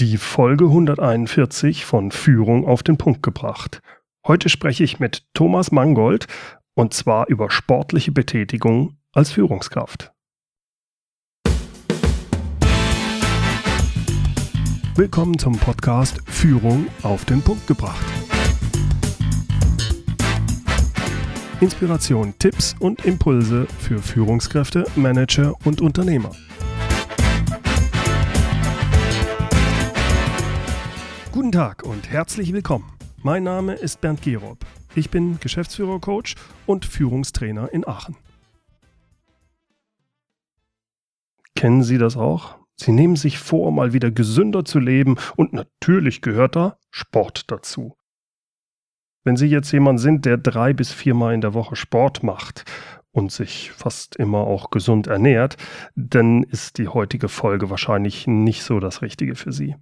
Die Folge 141 von Führung auf den Punkt gebracht. Heute spreche ich mit Thomas Mangold und zwar über sportliche Betätigung als Führungskraft. Willkommen zum Podcast Führung auf den Punkt gebracht. Inspiration, Tipps und Impulse für Führungskräfte, Manager und Unternehmer. Guten Tag und herzlich willkommen. Mein Name ist Bernd Gerob. Ich bin Geschäftsführer-Coach und Führungstrainer in Aachen. Kennen Sie das auch? Sie nehmen sich vor, mal wieder gesünder zu leben und natürlich gehört da Sport dazu. Wenn Sie jetzt jemand sind, der drei bis viermal in der Woche Sport macht und sich fast immer auch gesund ernährt, dann ist die heutige Folge wahrscheinlich nicht so das Richtige für Sie.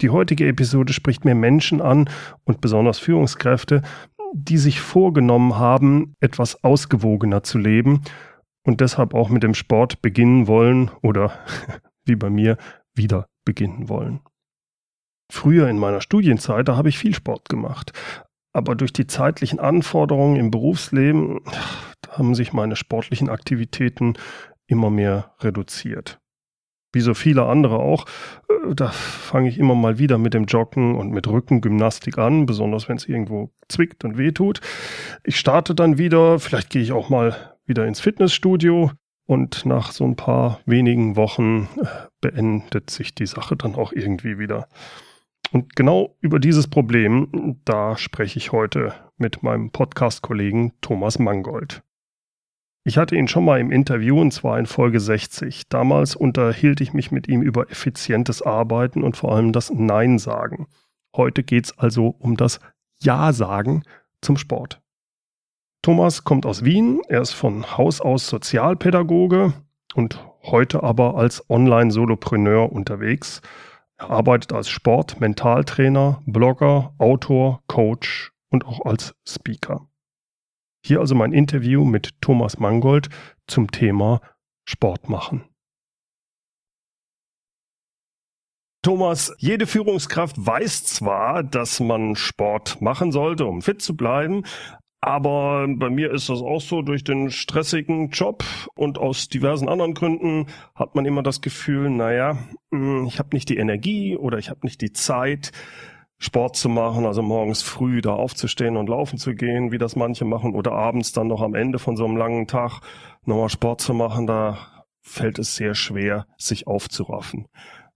Die heutige Episode spricht mir Menschen an und besonders Führungskräfte, die sich vorgenommen haben, etwas ausgewogener zu leben und deshalb auch mit dem Sport beginnen wollen oder wie bei mir wieder beginnen wollen. Früher in meiner Studienzeit, da habe ich viel Sport gemacht. Aber durch die zeitlichen Anforderungen im Berufsleben haben sich meine sportlichen Aktivitäten immer mehr reduziert wie so viele andere auch, äh, da fange ich immer mal wieder mit dem Joggen und mit Rückengymnastik an, besonders wenn es irgendwo zwickt und wehtut. Ich starte dann wieder, vielleicht gehe ich auch mal wieder ins Fitnessstudio und nach so ein paar wenigen Wochen äh, beendet sich die Sache dann auch irgendwie wieder. Und genau über dieses Problem, da spreche ich heute mit meinem Podcast-Kollegen Thomas Mangold. Ich hatte ihn schon mal im Interview und zwar in Folge 60. Damals unterhielt ich mich mit ihm über effizientes Arbeiten und vor allem das Nein sagen. Heute geht es also um das Ja sagen zum Sport. Thomas kommt aus Wien, er ist von Haus aus Sozialpädagoge und heute aber als Online-Solopreneur unterwegs. Er arbeitet als Sport-Mentaltrainer, Blogger, Autor, Coach und auch als Speaker. Hier also mein Interview mit Thomas Mangold zum Thema Sport machen. Thomas, jede Führungskraft weiß zwar, dass man Sport machen sollte, um fit zu bleiben, aber bei mir ist das auch so, durch den stressigen Job und aus diversen anderen Gründen hat man immer das Gefühl, naja, hm, ich habe nicht die Energie oder ich habe nicht die Zeit, Sport zu machen, also morgens früh da aufzustehen und laufen zu gehen, wie das manche machen, oder abends dann noch am Ende von so einem langen Tag nochmal Sport zu machen, da fällt es sehr schwer, sich aufzuraffen.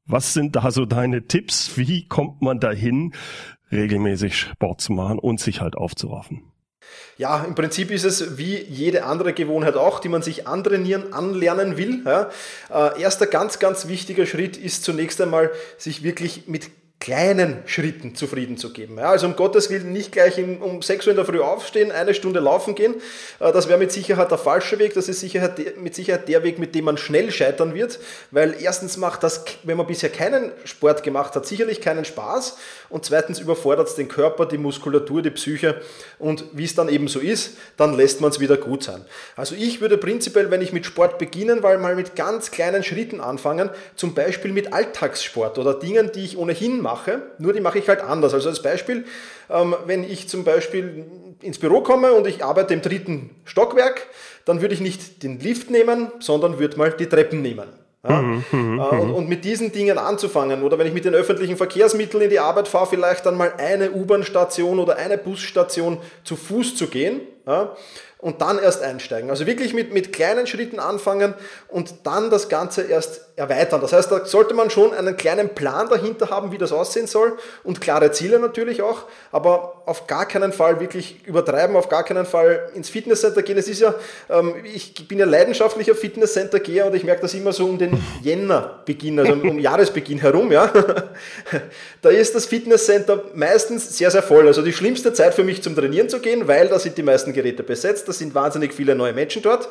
Was sind da so deine Tipps? Wie kommt man dahin, regelmäßig Sport zu machen und sich halt aufzuraffen? Ja, im Prinzip ist es wie jede andere Gewohnheit auch, die man sich antrainieren, anlernen will. Ja. Äh, erster ganz, ganz wichtiger Schritt ist zunächst einmal, sich wirklich mit kleinen Schritten zufrieden zu geben. Ja, also um Gottes Willen nicht gleich um 6 Uhr in der Früh aufstehen, eine Stunde laufen gehen. Äh, das wäre mit Sicherheit der falsche Weg. Das ist Sicherheit, mit Sicherheit der Weg, mit dem man schnell scheitern wird. Weil erstens macht das, wenn man bisher keinen Sport gemacht hat, sicherlich keinen Spaß. Und zweitens überfordert es den Körper, die Muskulatur, die Psyche. Und wie es dann eben so ist, dann lässt man es wieder gut sein. Also ich würde prinzipiell, wenn ich mit Sport beginnen, weil mal mit ganz kleinen Schritten anfangen, zum Beispiel mit Alltagssport oder Dingen, die ich ohnehin mache mache, nur die mache ich halt anders. Also als Beispiel, ähm, wenn ich zum Beispiel ins Büro komme und ich arbeite im dritten Stockwerk, dann würde ich nicht den Lift nehmen, sondern würde mal die Treppen nehmen. Ja? Mhm, mhm, äh, und, mhm. und, mit diesen Dingen anzufangen. Oder wenn ich mit den öffentlichen Verkehrsmitteln in die Arbeit fahre, vielleicht dann mal eine U-Bahn-Station oder eine Busstation zu Fuß zu gehen. Ja? Und dann erst einsteigen. Also wirklich mit, mit kleinen Schritten anfangen und dann das Ganze erst erweitern. Das heißt, da sollte man schon einen kleinen Plan dahinter haben, wie das aussehen soll und klare Ziele natürlich auch, aber auf gar keinen Fall wirklich übertreiben, auf gar keinen Fall ins Fitnesscenter gehen. Es ist ja, ähm, ich bin ja leidenschaftlicher Fitnesscenter-Geher und ich merke das immer so um den Jännerbeginn, also um Jahresbeginn herum, ja. Da ist das Fitnesscenter meistens sehr, sehr voll. Also die schlimmste Zeit für mich zum Trainieren zu gehen, weil da sind die meisten Geräte besetzt, da sind wahnsinnig viele neue Menschen dort.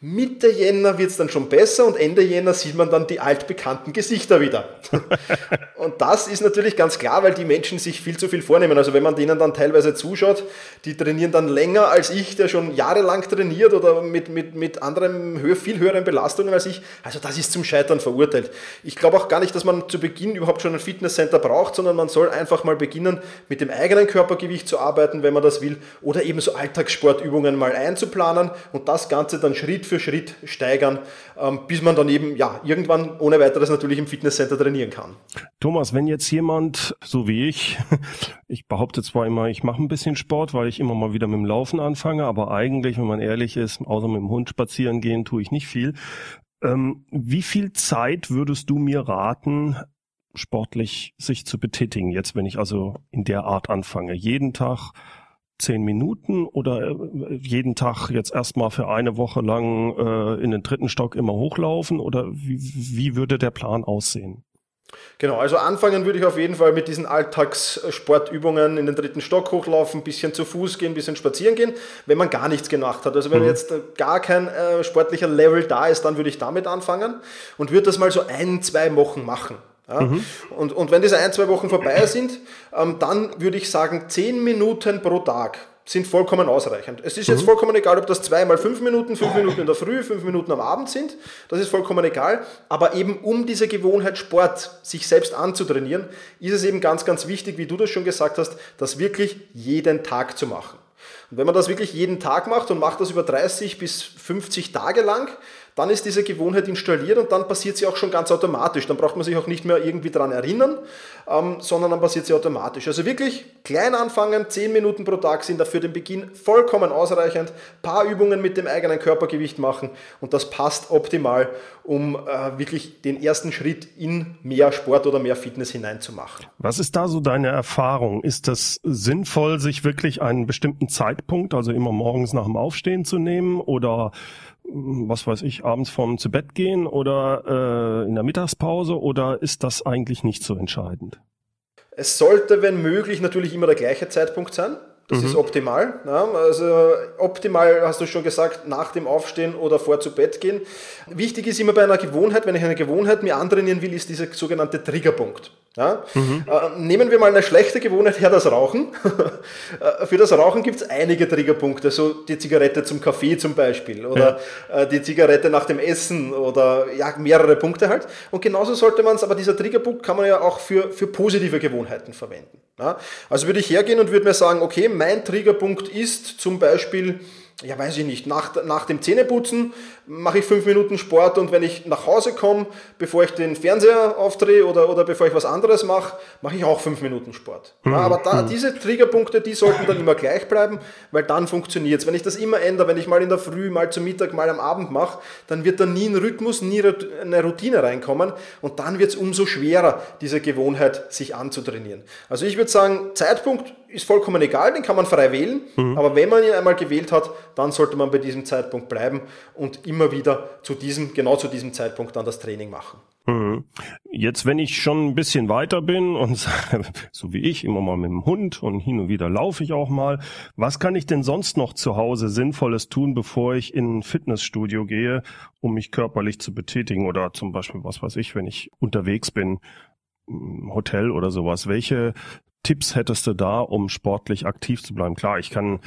Mitte Jänner wird es dann schon besser und Ende Jänner sieht man dann die altbekannten Gesichter wieder. und das ist natürlich ganz klar, weil die Menschen sich viel zu viel vornehmen. Also wenn man denen dann teilweise zuschaut, die trainieren dann länger als ich, der schon jahrelang trainiert oder mit, mit, mit anderen viel höheren Belastungen als ich. Also das ist zum Scheitern verurteilt. Ich glaube auch gar nicht, dass man zu Beginn überhaupt schon ein Fitnesscenter braucht, sondern man soll einfach mal beginnen, mit dem eigenen Körpergewicht zu arbeiten, wenn man das will, oder eben so Alltagssportübungen mal einzuplanen und das Ganze dann Schritt für Schritt steigern, ähm, bis man dann eben ja irgendwann ohne weiteres natürlich im Fitnesscenter trainieren kann. Thomas, wenn jetzt jemand, so wie ich, ich behaupte zwar immer, ich mache ein bisschen Sport, weil ich immer mal wieder mit dem Laufen anfange, aber eigentlich, wenn man ehrlich ist, außer mit dem Hund spazieren gehen, tue ich nicht viel. Ähm, wie viel Zeit würdest du mir raten, sportlich sich zu betätigen, jetzt wenn ich also in der Art anfange? Jeden Tag zehn Minuten oder äh, jeden Tag jetzt erstmal für eine Woche lang äh, in den dritten Stock immer hochlaufen oder wie, wie würde der Plan aussehen? Genau, also anfangen würde ich auf jeden Fall mit diesen Alltagssportübungen in den dritten Stock hochlaufen, ein bisschen zu Fuß gehen, ein bisschen spazieren gehen, wenn man gar nichts gemacht hat. Also wenn mhm. jetzt gar kein äh, sportlicher Level da ist, dann würde ich damit anfangen und würde das mal so ein, zwei Wochen machen. Ja? Mhm. Und, und wenn diese ein, zwei Wochen vorbei sind, ähm, dann würde ich sagen, zehn Minuten pro Tag sind vollkommen ausreichend. Es ist jetzt mhm. vollkommen egal, ob das zweimal fünf Minuten, fünf Minuten in der Früh, fünf Minuten am Abend sind. Das ist vollkommen egal. Aber eben um diese Gewohnheit Sport sich selbst anzutrainieren, ist es eben ganz, ganz wichtig, wie du das schon gesagt hast, das wirklich jeden Tag zu machen. Und wenn man das wirklich jeden Tag macht und macht das über 30 bis 50 Tage lang, dann ist diese Gewohnheit installiert und dann passiert sie auch schon ganz automatisch. Dann braucht man sich auch nicht mehr irgendwie daran erinnern, ähm, sondern dann passiert sie automatisch. Also wirklich klein anfangen, 10 Minuten pro Tag sind dafür den Beginn vollkommen ausreichend. Ein paar Übungen mit dem eigenen Körpergewicht machen und das passt optimal, um äh, wirklich den ersten Schritt in mehr Sport oder mehr Fitness hineinzumachen. Was ist da so deine Erfahrung? Ist das sinnvoll, sich wirklich einen bestimmten Zeitpunkt, also immer morgens nach dem Aufstehen zu nehmen oder was weiß ich, abends vorm zu Bett gehen oder äh, in der Mittagspause oder ist das eigentlich nicht so entscheidend? Es sollte, wenn möglich, natürlich immer der gleiche Zeitpunkt sein. Das mhm. ist optimal. Ja, also optimal hast du schon gesagt, nach dem Aufstehen oder vor zu Bett gehen. Wichtig ist immer bei einer Gewohnheit, wenn ich eine Gewohnheit mir antrainieren will, ist dieser sogenannte Triggerpunkt. Ja? Mhm. Äh, nehmen wir mal eine schlechte Gewohnheit her, das Rauchen. Äh, für das Rauchen gibt es einige Triggerpunkte, so die Zigarette zum Kaffee zum Beispiel oder ja. äh, die Zigarette nach dem Essen oder ja, mehrere Punkte halt. Und genauso sollte man es, aber dieser Triggerpunkt kann man ja auch für, für positive Gewohnheiten verwenden. Ja? Also würde ich hergehen und würde mir sagen, okay, mein Triggerpunkt ist zum Beispiel ja, weiß ich nicht, nach, nach dem Zähneputzen mache ich fünf Minuten Sport und wenn ich nach Hause komme, bevor ich den Fernseher aufdrehe oder, oder bevor ich was anderes mache, mache ich auch fünf Minuten Sport. Mhm. Ja, aber da, mhm. diese Triggerpunkte, die sollten dann immer gleich bleiben, weil dann funktioniert es. Wenn ich das immer ändere, wenn ich mal in der Früh, mal zum Mittag, mal am Abend mache, dann wird da nie ein Rhythmus, nie eine Routine reinkommen und dann wird es umso schwerer, diese Gewohnheit sich anzutrainieren. Also ich würde sagen, Zeitpunkt ist vollkommen egal, den kann man frei wählen, mhm. aber wenn man ihn einmal gewählt hat, dann sollte man bei diesem Zeitpunkt bleiben und immer wieder zu diesem, genau zu diesem Zeitpunkt dann das Training machen. Mhm. Jetzt, wenn ich schon ein bisschen weiter bin und so wie ich immer mal mit dem Hund und hin und wieder laufe ich auch mal, was kann ich denn sonst noch zu Hause Sinnvolles tun, bevor ich in ein Fitnessstudio gehe, um mich körperlich zu betätigen oder zum Beispiel, was weiß ich, wenn ich unterwegs bin, Hotel oder sowas. Welche Tipps hättest du da, um sportlich aktiv zu bleiben? Klar, ich kann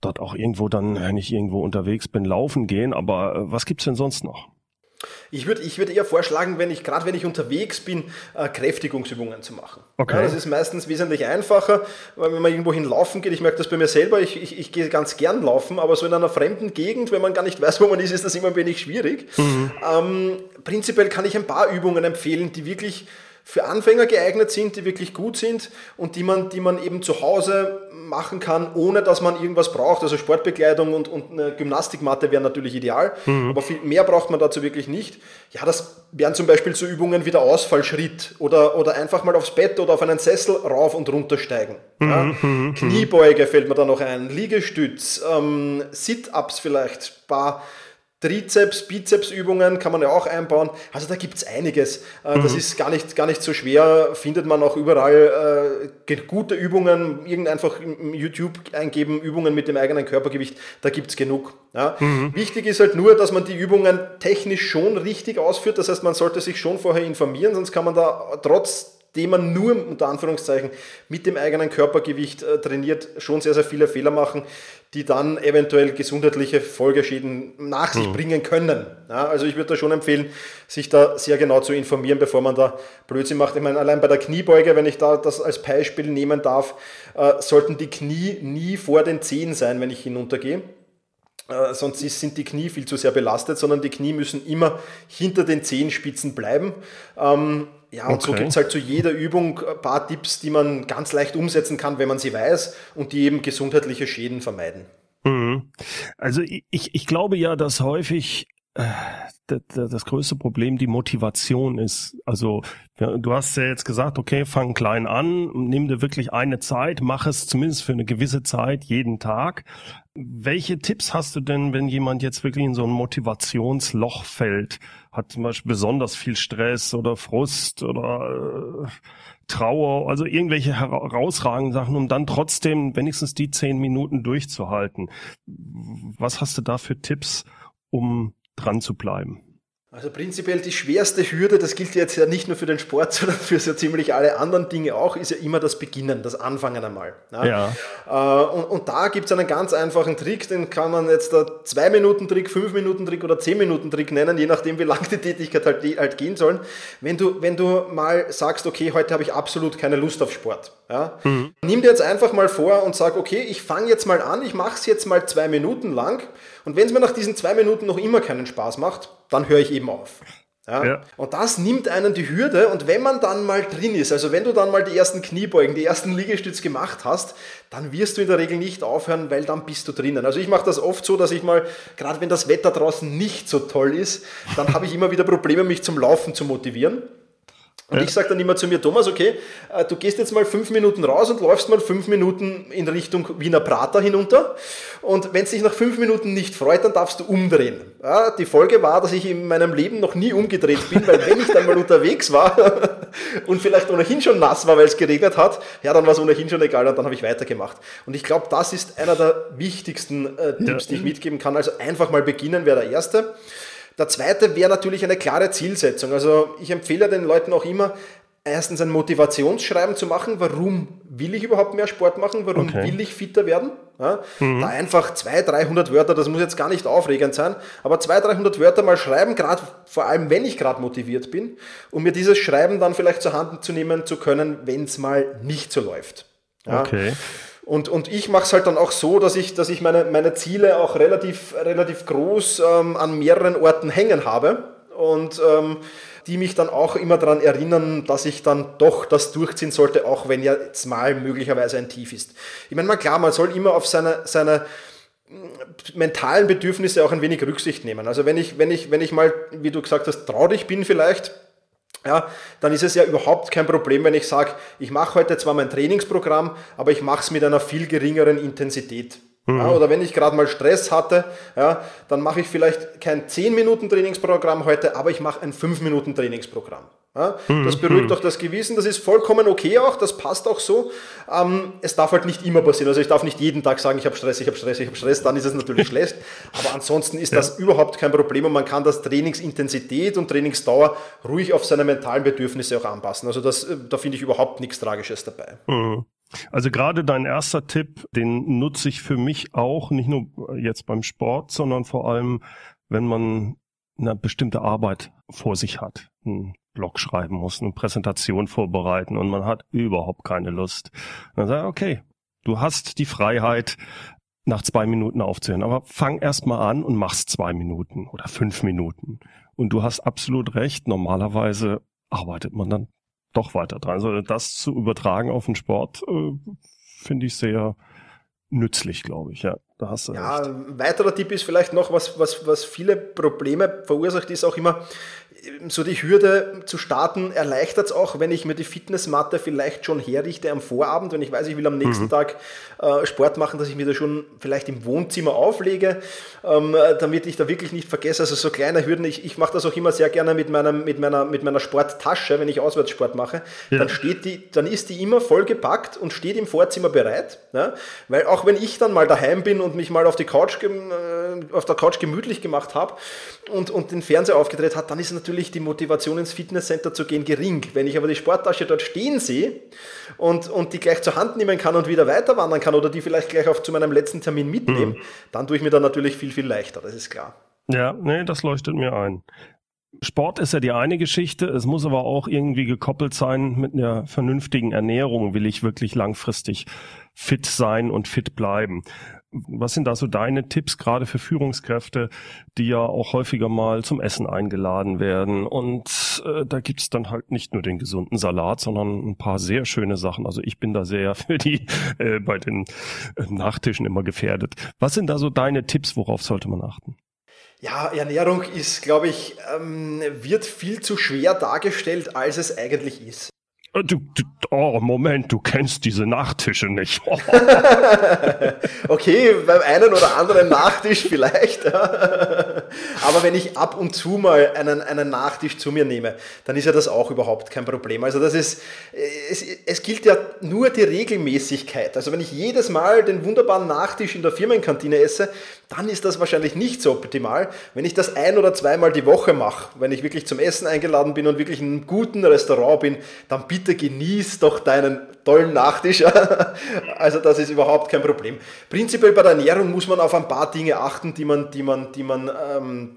dort auch irgendwo dann, wenn ich irgendwo unterwegs bin, laufen gehen, aber äh, was gibt's denn sonst noch? Ich würde ich würd eher vorschlagen, wenn ich, gerade wenn ich unterwegs bin, äh, Kräftigungsübungen zu machen. Okay. Ja, das ist meistens wesentlich einfacher, weil wenn man irgendwo hinlaufen geht, ich merke das bei mir selber, ich, ich, ich gehe ganz gern laufen, aber so in einer fremden Gegend, wenn man gar nicht weiß, wo man ist, ist das immer ein wenig schwierig. Mhm. Ähm, prinzipiell kann ich ein paar Übungen empfehlen, die wirklich für Anfänger geeignet sind, die wirklich gut sind und die man, die man eben zu Hause machen kann, ohne dass man irgendwas braucht. Also Sportbekleidung und, und eine Gymnastikmatte wären natürlich ideal, mhm. aber viel mehr braucht man dazu wirklich nicht. Ja, das wären zum Beispiel so Übungen wie der Ausfallschritt oder, oder einfach mal aufs Bett oder auf einen Sessel rauf und runter steigen. Mhm. Ja. Mhm, mhm. Kniebeuge fällt mir da noch ein, Liegestütz, ähm, Sit-Ups vielleicht, paar Trizeps, Bizepsübungen kann man ja auch einbauen. Also da gibt es einiges. Äh, das mhm. ist gar nicht, gar nicht so schwer, findet man auch überall äh, gute Übungen, irgend einfach im YouTube eingeben, Übungen mit dem eigenen Körpergewicht, da gibt es genug. Ja. Mhm. Wichtig ist halt nur, dass man die Übungen technisch schon richtig ausführt. Das heißt, man sollte sich schon vorher informieren, sonst kann man da trotz dem man nur unter Anführungszeichen mit dem eigenen Körpergewicht äh, trainiert, schon sehr, sehr viele Fehler machen, die dann eventuell gesundheitliche Folgeschäden nach sich mhm. bringen können. Ja, also ich würde da schon empfehlen, sich da sehr genau zu informieren, bevor man da Blödsinn macht. Ich meine, allein bei der Kniebeuge, wenn ich da das als Beispiel nehmen darf, äh, sollten die Knie nie vor den Zehen sein, wenn ich hinuntergehe. Äh, sonst sind die Knie viel zu sehr belastet, sondern die Knie müssen immer hinter den Zehenspitzen bleiben. Ähm, ja, und okay. so gibt es halt zu jeder Übung ein paar Tipps, die man ganz leicht umsetzen kann, wenn man sie weiß und die eben gesundheitliche Schäden vermeiden. Mhm. Also ich, ich glaube ja, dass häufig das größte Problem die Motivation ist. Also du hast ja jetzt gesagt, okay, fang klein an, nimm dir wirklich eine Zeit, mach es zumindest für eine gewisse Zeit jeden Tag. Welche Tipps hast du denn, wenn jemand jetzt wirklich in so ein Motivationsloch fällt? Hat zum Beispiel besonders viel Stress oder Frust oder äh, Trauer, also irgendwelche herausragenden Sachen, um dann trotzdem wenigstens die zehn Minuten durchzuhalten. Was hast du da für Tipps, um dran zu bleiben? Also prinzipiell die schwerste Hürde, das gilt jetzt ja nicht nur für den Sport, sondern für so ziemlich alle anderen Dinge auch, ist ja immer das Beginnen, das Anfangen einmal. Ja. ja. Äh, und, und, da gibt es einen ganz einfachen Trick, den kann man jetzt der 2-Minuten-Trick, 5-Minuten-Trick oder 10-Minuten-Trick nennen, je nachdem, wie lang die Tätigkeit halt, halt gehen soll. Wenn du, wenn du mal sagst, okay, heute habe ich absolut keine Lust auf Sport. Ja? Mhm. Nimm dir jetzt einfach mal vor und sag, okay, ich fange jetzt mal an, ich mache es jetzt mal zwei Minuten lang und wenn es mir nach diesen zwei Minuten noch immer keinen Spaß macht, dann höre ich eben auf. Ja? ja? Und das nimmt einen die Hürde und wenn man dann mal drin ist, also wenn du dann mal die ersten Kniebeugen, die ersten Liegestütz gemacht hast, dann wirst du in der Regel nicht aufhören, weil dann bist du drinnen. Also ich mache das oft so, dass ich mal, gerade wenn das Wetter draußen nicht so toll ist, dann habe ich immer wieder Probleme, mich zum Laufen zu motivieren. Und ja. ich sage dann immer zu mir, Thomas, okay, äh, du gehst jetzt mal fünf Minuten raus und läufst mal fünf Minuten in Richtung Wiener Prater hinunter. Und wenn es dich nach fünf Minuten nicht freut, dann darfst du umdrehen. Ja, die Folge war, dass ich in meinem Leben noch nie umgedreht bin, weil wenn ich dann mal unterwegs war und vielleicht ohnehin schon nass war, weil es geregnet hat, ja, dann war es ohnehin schon egal und dann habe ich weitergemacht. Und ich glaube, das ist einer der wichtigsten äh, Tipps, ja. die ich mitgeben kann. Also einfach mal beginnen wäre der erste. Der zweite wäre natürlich eine klare Zielsetzung. Also ich empfehle den Leuten auch immer, erstens ein Motivationsschreiben zu machen. Warum will ich überhaupt mehr Sport machen? Warum okay. will ich fitter werden? Ja, mhm. Da einfach 200, 300 Wörter, das muss jetzt gar nicht aufregend sein, aber 200, 300 Wörter mal schreiben, gerade vor allem, wenn ich gerade motiviert bin, um mir dieses Schreiben dann vielleicht zur Hand zu nehmen zu können, wenn es mal nicht so läuft. Ja. Okay. Und, und ich mache es halt dann auch so, dass ich, dass ich meine, meine Ziele auch relativ, relativ groß ähm, an mehreren Orten hängen habe und ähm, die mich dann auch immer daran erinnern, dass ich dann doch das durchziehen sollte, auch wenn ja jetzt mal möglicherweise ein Tief ist. Ich meine, mal klar, man soll immer auf seine, seine mm, mentalen Bedürfnisse auch ein wenig Rücksicht nehmen. Also wenn ich, wenn ich, wenn ich mal, wie du gesagt hast, traurig bin vielleicht, ja, dann ist es ja überhaupt kein Problem, wenn ich sage, ich mache heute zwar mein Trainingsprogramm, aber ich mache es mit einer viel geringeren Intensität. Mhm. Ja, oder wenn ich gerade mal Stress hatte, ja, dann mache ich vielleicht kein 10 Minuten Trainingsprogramm heute, aber ich mache ein 5 Mhm. Das beruhigt mhm. auch das Gewissen, das ist vollkommen okay auch, das passt auch so. Ähm, es darf halt nicht immer passieren. Also ich darf nicht jeden Tag sagen, ich habe Stress, ich habe Stress, ich habe Stress, dann ist es natürlich schlecht. Aber ansonsten ist ja. das überhaupt kein Problem und man kann das Trainingsintensität und Trainingsdauer ruhig auf seine mentalen Bedürfnisse auch anpassen. Also das, äh, da finde ich überhaupt nichts Tragisches dabei. Mhm. Also gerade dein erster Tipp, den nutze ich für mich auch, nicht nur jetzt beim Sport, sondern vor allem, wenn man eine bestimmte Arbeit vor sich hat, einen Blog schreiben muss, eine Präsentation vorbereiten und man hat überhaupt keine Lust. Dann sage ich, okay, du hast die Freiheit, nach zwei Minuten aufzuhören, aber fang erst mal an und machst zwei Minuten oder fünf Minuten. Und du hast absolut recht, normalerweise arbeitet man dann doch weiter dran. Also das zu übertragen auf den Sport äh, finde ich sehr nützlich, glaube ich. Ja, da hast du ja, recht. Ein weiterer Tipp ist vielleicht noch, was, was, was viele Probleme verursacht, ist auch immer, so die Hürde zu starten erleichtert es auch, wenn ich mir die Fitnessmatte vielleicht schon herrichte am Vorabend, wenn ich weiß, ich will am nächsten mhm. Tag äh, Sport machen, dass ich mir da schon vielleicht im Wohnzimmer auflege, ähm, damit ich da wirklich nicht vergesse. Also so kleine Hürden, ich, ich mache das auch immer sehr gerne mit, meinem, mit, meiner, mit meiner Sporttasche, wenn ich Auswärtssport mache, ja. dann, steht die, dann ist die immer vollgepackt und steht im Vorzimmer bereit. Ja? Weil auch wenn ich dann mal daheim bin und mich mal auf, die Couch, äh, auf der Couch gemütlich gemacht habe und, und den Fernseher aufgedreht hat, dann ist natürlich die Motivation ins Fitnesscenter zu gehen gering. Wenn ich aber die Sporttasche dort stehen sehe und, und die gleich zur Hand nehmen kann und wieder weiter wandern kann oder die vielleicht gleich auf zu meinem letzten Termin mitnehmen, mhm. dann tue ich mir dann natürlich viel, viel leichter, das ist klar. Ja, nee, das leuchtet mir ein. Sport ist ja die eine Geschichte, es muss aber auch irgendwie gekoppelt sein mit einer vernünftigen Ernährung, will ich wirklich langfristig fit sein und fit bleiben. Was sind da so deine Tipps gerade für Führungskräfte, die ja auch häufiger mal zum Essen eingeladen werden? Und äh, da gibt's dann halt nicht nur den gesunden Salat, sondern ein paar sehr schöne Sachen. Also ich bin da sehr für die äh, bei den äh, Nachtischen immer gefährdet. Was sind da so deine Tipps, worauf sollte man achten? Ja, Ernährung ist, glaube ich, ähm, wird viel zu schwer dargestellt, als es eigentlich ist. Äh, du, du, oh, Moment, du kennst diese Nachtische nicht. okay, beim einen oder anderen Nachtisch vielleicht. Aber wenn ich ab und zu mal einen, einen Nachtisch zu mir nehme, dann ist ja das auch überhaupt kein Problem. Also das ist, es, es gilt ja nur die Regelmäßigkeit. Also wenn ich jedes Mal den wunderbaren Nachtisch in der Firmenkantine esse, dann ist das wahrscheinlich nicht so optimal. Wenn ich das ein oder zweimal die Woche mache, wenn ich wirklich zum Essen eingeladen bin und wirklich in einem guten Restaurant bin, dann bitte genieß doch deinen tollen Nachtisch. also das ist überhaupt kein Problem. Prinzipiell bei der Ernährung muss man auf ein paar Dinge achten, die man, die man, die man ähm,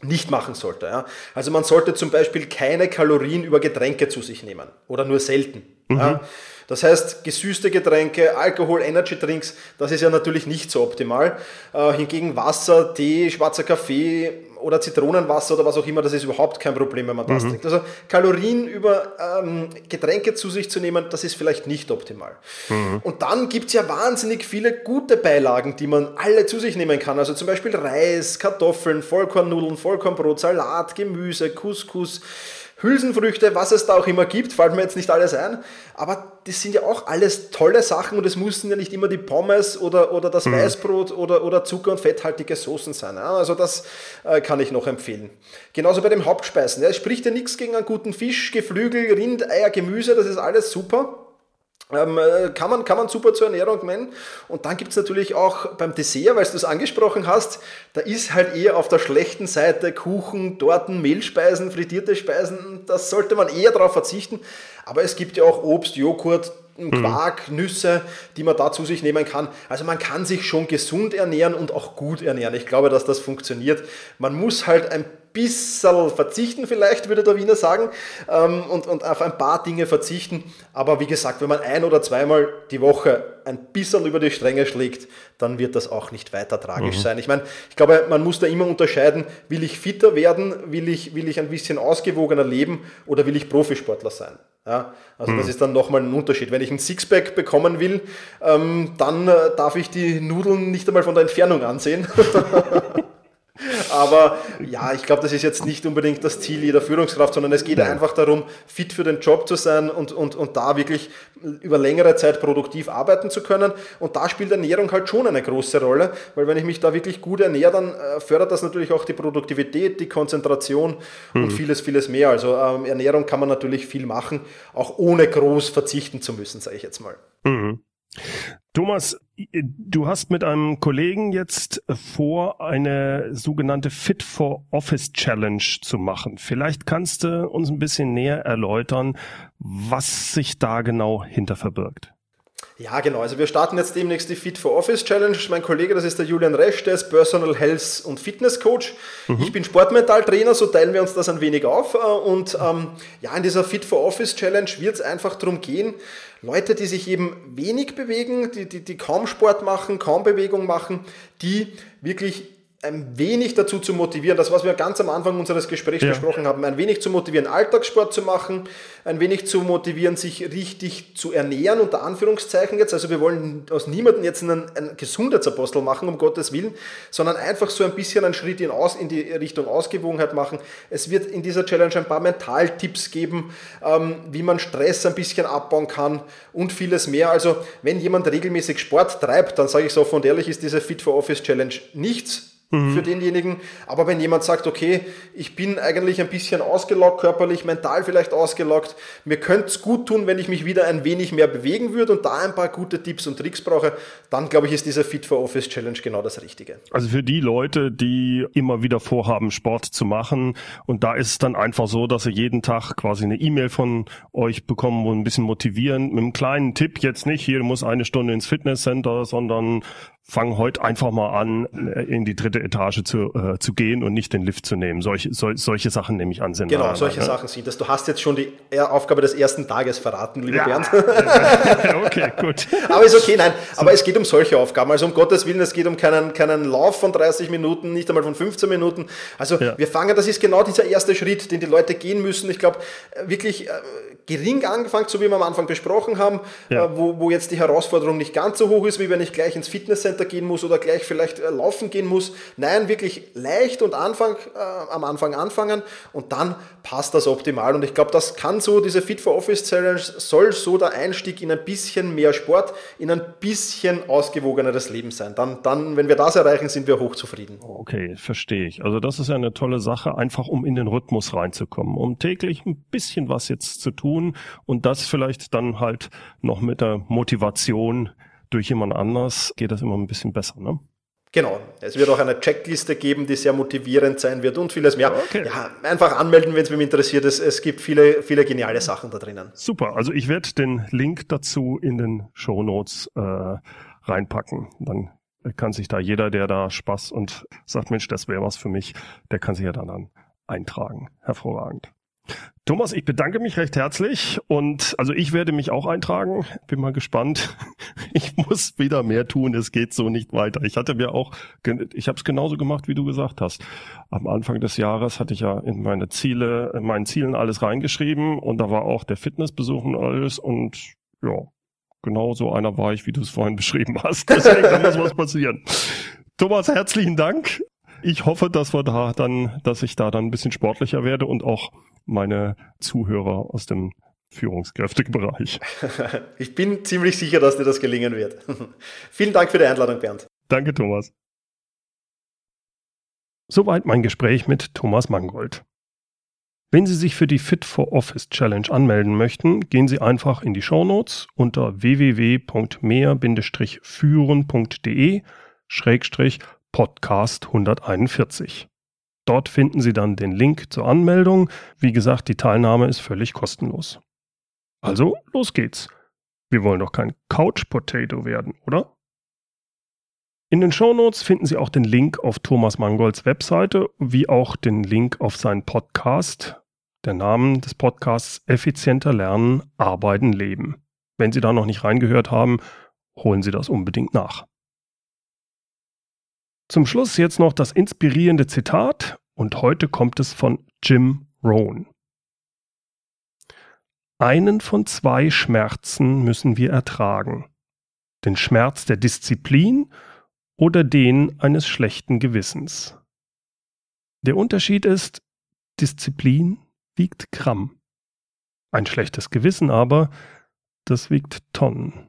nicht machen sollte. Ja? Also man sollte zum Beispiel keine Kalorien über Getränke zu sich nehmen oder nur selten. Mhm. Ja? Das heißt, gesüßte Getränke, Alkohol, Energy Drinks, das ist ja natürlich nicht so optimal. Äh, hingegen Wasser, Tee, schwarzer Kaffee oder Zitronenwasser oder was auch immer, das ist überhaupt kein Problem, wenn man das mhm. trinkt. Also Kalorien über ähm, Getränke zu sich zu nehmen, das ist vielleicht nicht optimal. Mhm. Und dann gibt es ja wahnsinnig viele gute Beilagen, die man alle zu sich nehmen kann. Also zum Beispiel Reis, Kartoffeln, Vollkornnudeln, Vollkornbrot, Salat, Gemüse, Couscous. Hülsenfrüchte, was es da auch immer gibt, fällt mir jetzt nicht alles ein, aber das sind ja auch alles tolle Sachen und es mussten ja nicht immer die Pommes oder, oder das mhm. Weißbrot oder, oder Zucker- und fetthaltige Soßen sein. Ja, also das äh, kann ich noch empfehlen. Genauso bei den Hauptspeisen. Ja, es spricht ja nichts gegen einen guten Fisch, Geflügel, Rind, Eier, Gemüse, das ist alles super. Ähm, äh, kann, man, kann man super zur Ernährung meinen. Und dann gibt es natürlich auch beim Dessert, weil du es angesprochen hast, da ist halt eher auf der schlechten Seite Kuchen, Torten, Mehlspeisen, frittierte Speisen. Das sollte man eher darauf verzichten. Aber es gibt ja auch Obst, Joghurt, mhm. Quark, mhm. Nüsse, die man da zu sich nehmen kann. Also man kann sich schon gesund ernähren und auch gut ernähren. Ich glaube, dass das funktioniert. Man muss halt ein bisschen verzichten, vielleicht würde der Wiener sagen, ähm, und, und auf ein paar Dinge verzichten. Aber wie gesagt, wenn man ein oder zweimal die Woche ein bisschen über die Stränge schlägt, dann wird das auch nicht weiter tragisch mhm. sein. Ich meine, ich glaube, man muss da immer unterscheiden, will ich fitter werden, will ich, will ich ein bisschen ausgewogener leben oder will ich Profisportler sein. Ja, also mhm. das ist dann nochmal ein Unterschied. Wenn ich ein Sixpack bekommen will, ähm, dann äh, darf ich die Nudeln nicht einmal von der Entfernung ansehen. Aber ja, ich glaube, das ist jetzt nicht unbedingt das Ziel jeder Führungskraft, sondern es geht Nein. einfach darum, fit für den Job zu sein und, und, und da wirklich über längere Zeit produktiv arbeiten zu können. Und da spielt Ernährung halt schon eine große Rolle, weil wenn ich mich da wirklich gut ernähre, dann äh, fördert das natürlich auch die Produktivität, die Konzentration mhm. und vieles, vieles mehr. Also ähm, Ernährung kann man natürlich viel machen, auch ohne groß verzichten zu müssen, sage ich jetzt mal. Mhm. Thomas, du hast mit einem Kollegen jetzt vor, eine sogenannte Fit for Office Challenge zu machen. Vielleicht kannst du uns ein bisschen näher erläutern, was sich da genau hinter verbirgt. Ja, genau. Also wir starten jetzt demnächst die Fit for Office Challenge. Mein Kollege, das ist der Julian Resch, der ist Personal Health und Fitness Coach. Mhm. Ich bin Sportmentaltrainer, so teilen wir uns das ein wenig auf. Und ähm, ja, in dieser Fit for Office Challenge wird es einfach darum gehen, Leute, die sich eben wenig bewegen, die, die, die kaum Sport machen, kaum Bewegung machen, die wirklich ein wenig dazu zu motivieren, das, was wir ganz am Anfang unseres Gesprächs ja. besprochen haben, ein wenig zu motivieren, Alltagssport zu machen, ein wenig zu motivieren, sich richtig zu ernähren, unter Anführungszeichen jetzt. Also wir wollen aus niemandem jetzt einen, einen Gesundheitsapostel machen, um Gottes Willen, sondern einfach so ein bisschen einen Schritt in, aus, in die Richtung Ausgewogenheit machen. Es wird in dieser Challenge ein paar Mentaltipps geben, ähm, wie man Stress ein bisschen abbauen kann und vieles mehr. Also wenn jemand regelmäßig Sport treibt, dann sage ich so offen und ehrlich, ist diese Fit for Office Challenge nichts mhm. für denjenigen. Aber wenn jemand sagt, okay, ich bin eigentlich ein bisschen ausgelockt, körperlich, mental vielleicht ausgelockt, mir könnte es gut tun, wenn ich mich wieder ein wenig mehr bewegen würde und da ein paar gute Tipps und Tricks brauche, dann glaube ich, ist dieser Fit for Office Challenge genau das Richtige. Also für die Leute, die immer wieder vorhaben, Sport zu machen und da ist es dann einfach so, dass sie jeden Tag quasi eine E-Mail von euch bekommen, wo ein bisschen motivieren, mit einem kleinen Tipp jetzt nicht, hier muss eine Stunde ins Fitnesscenter, sondern fang heute einfach mal an, äh, in die dritte Etage zu, äh, zu gehen und nicht den Lift zu nehmen. Solche, sol, solche Sachen nehme ich an. Sind genau, solche ne? Sachen sind das. Du hast jetzt schon die Aufgabe des ersten Tages verraten, lieber ja. Bernd. okay, gut. Aber ist okay, nein. So. Aber es geht um solche Aufgaben. Also um Gottes Willen, es geht um keinen, keinen Lauf von 30 Minuten, nicht einmal von 15 Minuten. Also ja. wir fangen, das ist genau dieser erste Schritt, den die Leute gehen müssen. Ich glaube, äh, wirklich gering angefangen, so wie wir am Anfang besprochen haben, ja. äh, wo, wo jetzt die Herausforderung nicht ganz so hoch ist, wie wenn ich gleich ins Fitnesscenter gehen muss oder gleich vielleicht äh, laufen gehen muss. Nein, wirklich leicht und Anfang, äh, am Anfang anfangen und dann passt das optimal. Und ich glaube, das kann so, diese Fit for Office Challenge soll so der Einstieg in ein bisschen mehr Sport, in ein bisschen ausgewogeneres Leben sein. Dann, dann wenn wir das erreichen, sind wir hochzufrieden. Okay, verstehe ich. Also das ist ja eine tolle Sache, einfach um in den Rhythmus reinzukommen, um täglich ein bisschen was jetzt zu tun und das vielleicht dann halt noch mit der Motivation durch jemand anders geht das immer ein bisschen besser, ne? Genau. Es wird auch eine Checkliste geben, die sehr motivierend sein wird und vieles mehr. Okay. Ja, einfach anmelden, wenn es mich interessiert. Es, es gibt viele, viele geniale Sachen da drinnen. Super. Also ich werde den Link dazu in den Show Notes äh, reinpacken. Dann kann sich da jeder, der da Spaß und sagt, Mensch, das wäre was für mich, der kann sich ja dann, dann eintragen. Hervorragend. Thomas, ich bedanke mich recht herzlich und also ich werde mich auch eintragen. Bin mal gespannt. Ich muss wieder mehr tun. Es geht so nicht weiter. Ich hatte mir auch, ich habe es genauso gemacht, wie du gesagt hast. Am Anfang des Jahres hatte ich ja in meine Ziele, in meinen Zielen alles reingeschrieben und da war auch der Fitnessbesuch und alles und ja, genau so einer war ich, wie du es vorhin beschrieben hast. Deswegen da muss was passieren. Thomas, herzlichen Dank. Ich hoffe, dass wir da dann, dass ich da dann ein bisschen sportlicher werde und auch meine Zuhörer aus dem Führungskräftebereich. Ich bin ziemlich sicher, dass dir das gelingen wird. Vielen Dank für die Einladung, Bernd. Danke, Thomas. Soweit mein Gespräch mit Thomas Mangold. Wenn Sie sich für die Fit for Office Challenge anmelden möchten, gehen Sie einfach in die Show Notes unter www.mehr-führen.de Podcast 141. Dort finden Sie dann den Link zur Anmeldung. Wie gesagt, die Teilnahme ist völlig kostenlos. Also, los geht's. Wir wollen doch kein Couch Potato werden, oder? In den Shownotes finden Sie auch den Link auf Thomas Mangolds Webseite, wie auch den Link auf seinen Podcast. Der Name des Podcasts Effizienter Lernen, Arbeiten, Leben. Wenn Sie da noch nicht reingehört haben, holen Sie das unbedingt nach. Zum Schluss jetzt noch das inspirierende Zitat und heute kommt es von Jim Rohn. Einen von zwei Schmerzen müssen wir ertragen. Den Schmerz der Disziplin oder den eines schlechten Gewissens. Der Unterschied ist, Disziplin wiegt Gramm. Ein schlechtes Gewissen aber, das wiegt Tonnen.